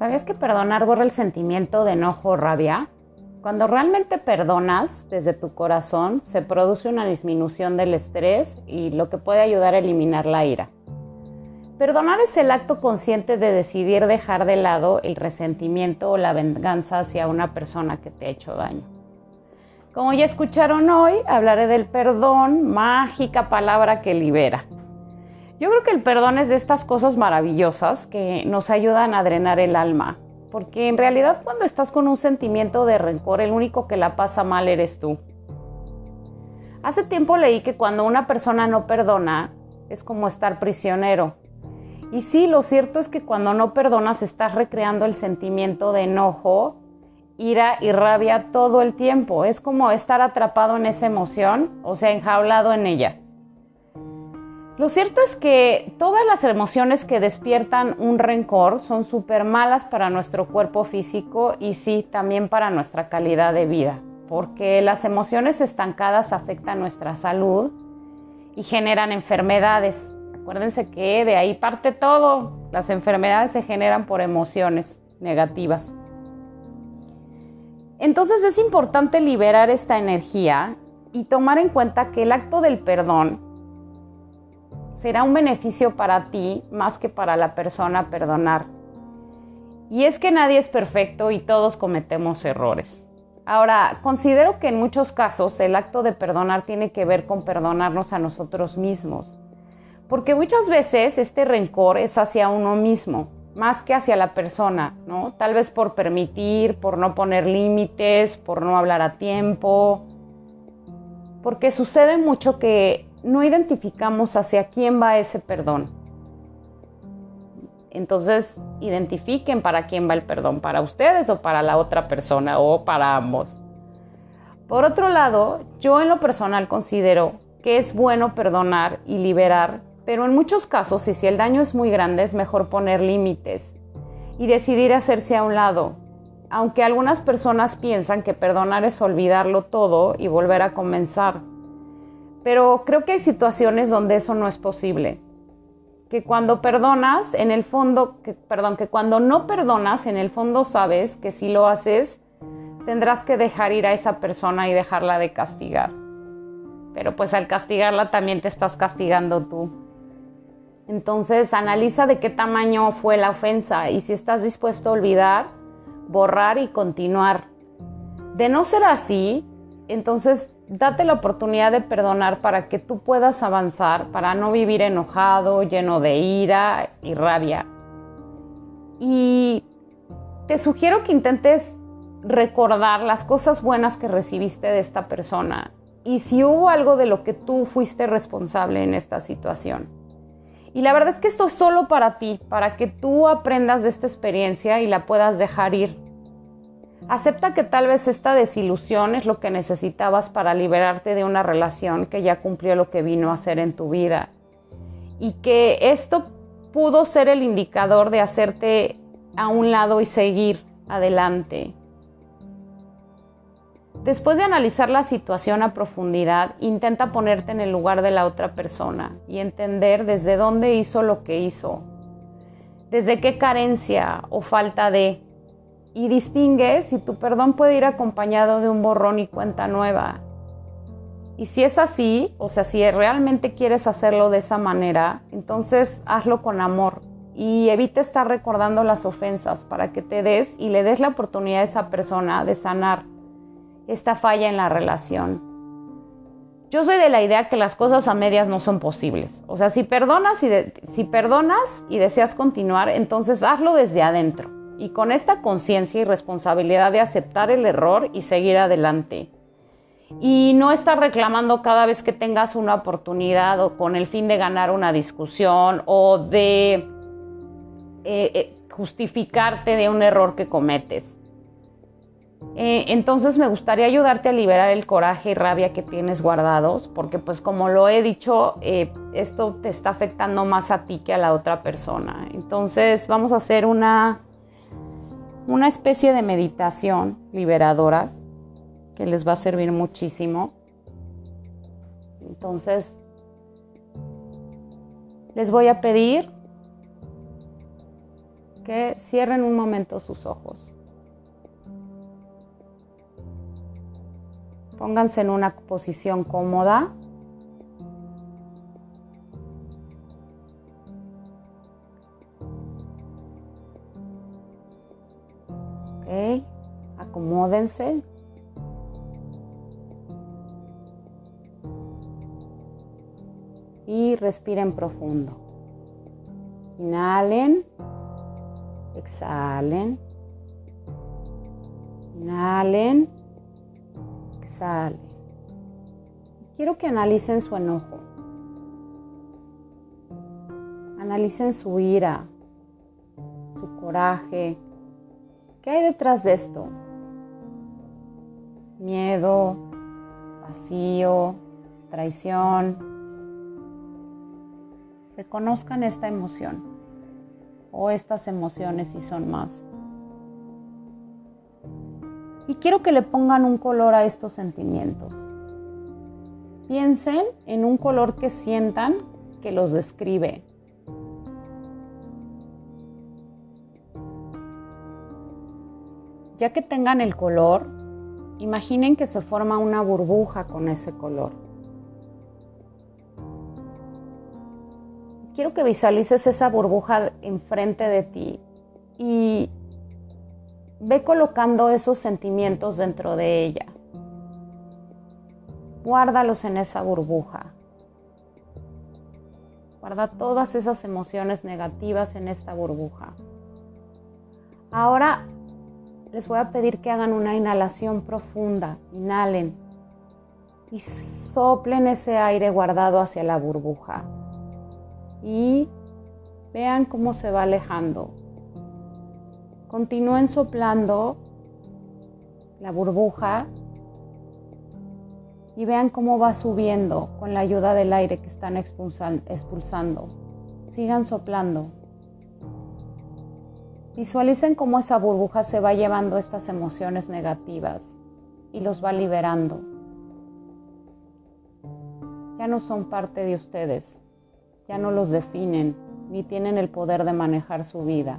¿Sabías que perdonar borra el sentimiento de enojo o rabia? Cuando realmente perdonas desde tu corazón, se produce una disminución del estrés y lo que puede ayudar a eliminar la ira. Perdonar es el acto consciente de decidir dejar de lado el resentimiento o la venganza hacia una persona que te ha hecho daño. Como ya escucharon hoy, hablaré del perdón, mágica palabra que libera. Yo creo que el perdón es de estas cosas maravillosas que nos ayudan a drenar el alma, porque en realidad cuando estás con un sentimiento de rencor, el único que la pasa mal eres tú. Hace tiempo leí que cuando una persona no perdona, es como estar prisionero. Y sí, lo cierto es que cuando no perdonas estás recreando el sentimiento de enojo, ira y rabia todo el tiempo. Es como estar atrapado en esa emoción, o sea, enjaulado en ella. Lo cierto es que todas las emociones que despiertan un rencor son súper malas para nuestro cuerpo físico y sí, también para nuestra calidad de vida, porque las emociones estancadas afectan nuestra salud y generan enfermedades. Acuérdense que de ahí parte todo. Las enfermedades se generan por emociones negativas. Entonces es importante liberar esta energía y tomar en cuenta que el acto del perdón será un beneficio para ti más que para la persona perdonar. Y es que nadie es perfecto y todos cometemos errores. Ahora, considero que en muchos casos el acto de perdonar tiene que ver con perdonarnos a nosotros mismos. Porque muchas veces este rencor es hacia uno mismo, más que hacia la persona, ¿no? Tal vez por permitir, por no poner límites, por no hablar a tiempo. Porque sucede mucho que no identificamos hacia quién va ese perdón. Entonces, identifiquen para quién va el perdón, para ustedes o para la otra persona o para ambos. Por otro lado, yo en lo personal considero que es bueno perdonar y liberar, pero en muchos casos, y si el daño es muy grande, es mejor poner límites y decidir hacerse a un lado. Aunque algunas personas piensan que perdonar es olvidarlo todo y volver a comenzar. Pero creo que hay situaciones donde eso no es posible. Que cuando perdonas, en el fondo, que, perdón, que cuando no perdonas, en el fondo sabes que si lo haces, tendrás que dejar ir a esa persona y dejarla de castigar. Pero pues al castigarla también te estás castigando tú. Entonces analiza de qué tamaño fue la ofensa y si estás dispuesto a olvidar, borrar y continuar. De no ser así, entonces date la oportunidad de perdonar para que tú puedas avanzar, para no vivir enojado, lleno de ira y rabia. Y te sugiero que intentes recordar las cosas buenas que recibiste de esta persona y si hubo algo de lo que tú fuiste responsable en esta situación. Y la verdad es que esto es solo para ti, para que tú aprendas de esta experiencia y la puedas dejar ir Acepta que tal vez esta desilusión es lo que necesitabas para liberarte de una relación que ya cumplió lo que vino a hacer en tu vida. Y que esto pudo ser el indicador de hacerte a un lado y seguir adelante. Después de analizar la situación a profundidad, intenta ponerte en el lugar de la otra persona y entender desde dónde hizo lo que hizo, desde qué carencia o falta de y distingue si tu perdón puede ir acompañado de un borrón y cuenta nueva. Y si es así, o sea, si realmente quieres hacerlo de esa manera, entonces hazlo con amor y evita estar recordando las ofensas para que te des y le des la oportunidad a esa persona de sanar esta falla en la relación. Yo soy de la idea que las cosas a medias no son posibles. O sea, si perdonas y, si perdonas y deseas continuar, entonces hazlo desde adentro y con esta conciencia y responsabilidad de aceptar el error y seguir adelante. Y no estar reclamando cada vez que tengas una oportunidad o con el fin de ganar una discusión o de eh, eh, justificarte de un error que cometes. Eh, entonces me gustaría ayudarte a liberar el coraje y rabia que tienes guardados, porque pues como lo he dicho, esto te está afectando más a ti que a la otra persona. Entonces vamos a hacer una una especie de meditación liberadora que les va a servir muchísimo. Entonces, les voy a pedir que cierren un momento sus ojos. Pónganse en una posición cómoda. Acomódense. Y respiren profundo. Inhalen. Exhalen. Inhalen. Exhalen. Quiero que analicen su enojo. Analicen su ira, su coraje. ¿Qué hay detrás de esto? Miedo, vacío, traición. Reconozcan esta emoción o estas emociones si son más. Y quiero que le pongan un color a estos sentimientos. Piensen en un color que sientan que los describe. Ya que tengan el color, imaginen que se forma una burbuja con ese color. quiero que visualices esa burbuja enfrente de ti y ve colocando esos sentimientos dentro de ella. Guárdalos en esa burbuja. Guarda todas esas emociones negativas en esta burbuja. Ahora les voy a pedir que hagan una inhalación profunda. Inhalen y soplen ese aire guardado hacia la burbuja y vean cómo se va alejando. Continúen soplando la burbuja y vean cómo va subiendo con la ayuda del aire que están expulsando. Sigan soplando. Visualicen cómo esa burbuja se va llevando estas emociones negativas y los va liberando. Ya no son parte de ustedes, ya no los definen ni tienen el poder de manejar su vida.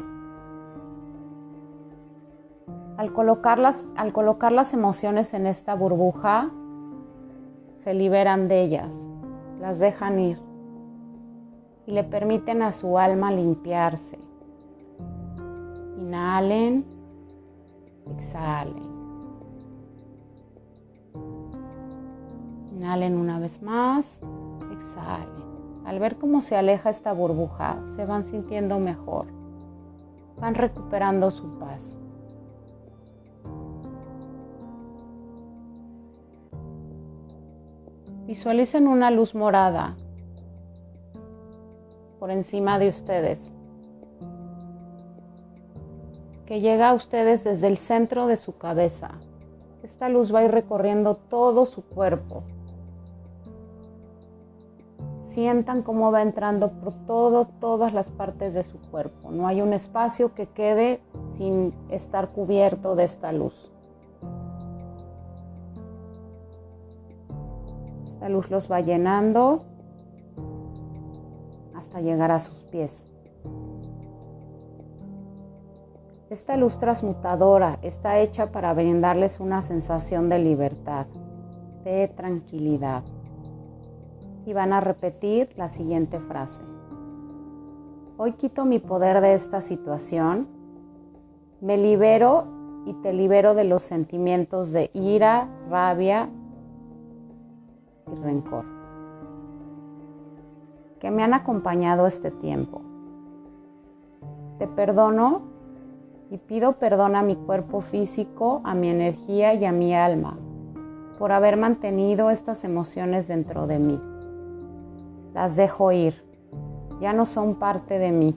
Al colocar, las, al colocar las emociones en esta burbuja, se liberan de ellas, las dejan ir y le permiten a su alma limpiarse. Inhalen, exhalen. Inhalen una vez más, exhalen. Al ver cómo se aleja esta burbuja, se van sintiendo mejor, van recuperando su paz. Visualicen una luz morada por encima de ustedes, que llega a ustedes desde el centro de su cabeza. Esta luz va a ir recorriendo todo su cuerpo, sientan cómo va entrando por todo, todas las partes de su cuerpo. No hay un espacio que quede sin estar cubierto de esta luz. Esta luz los va llenando hasta llegar a sus pies. Esta luz transmutadora está hecha para brindarles una sensación de libertad, de tranquilidad y van a repetir la siguiente frase. Hoy quito mi poder de esta situación, me libero y te libero de los sentimientos de ira, rabia y rencor que me han acompañado este tiempo. Te perdono y pido perdón a mi cuerpo físico, a mi energía y a mi alma por haber mantenido estas emociones dentro de mí. Las dejo ir, ya no son parte de mí.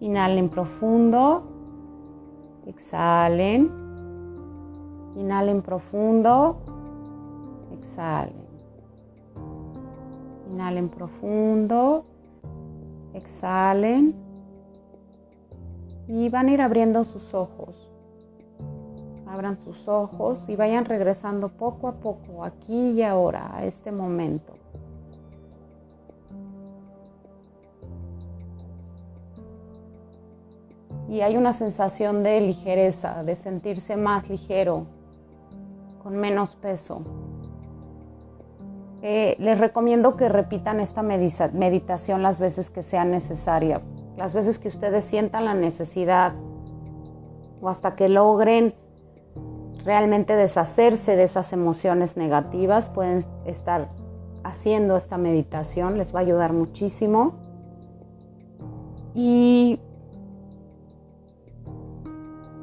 Inhalen profundo, exhalen, inhalen profundo, exhalen. Inhalen profundo, Exhalen y van a ir abriendo sus ojos. Abran sus ojos y vayan regresando poco a poco, aquí y ahora, a este momento. Y hay una sensación de ligereza, de sentirse más ligero, con menos peso. Eh, les recomiendo que repitan esta meditación las veces que sea necesaria, las veces que ustedes sientan la necesidad o hasta que logren realmente deshacerse de esas emociones negativas, pueden estar haciendo esta meditación, les va a ayudar muchísimo. Y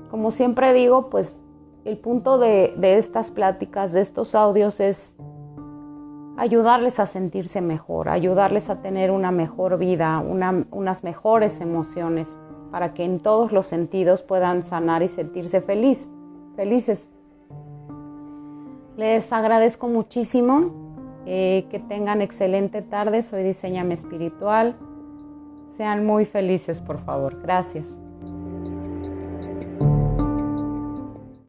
como siempre digo, pues el punto de, estas pláticas, de estos audios es ayudarles a sentirse mejor, ayudarles a tener una mejor vida, unas mejores emociones, para que en todos los sentidos puedan sanar y sentirse feliz, felices. Les agradezco muchísimo, eh, que tengan excelente tarde, soy Diseñame Espiritual. Sean muy felices, por favor. Gracias.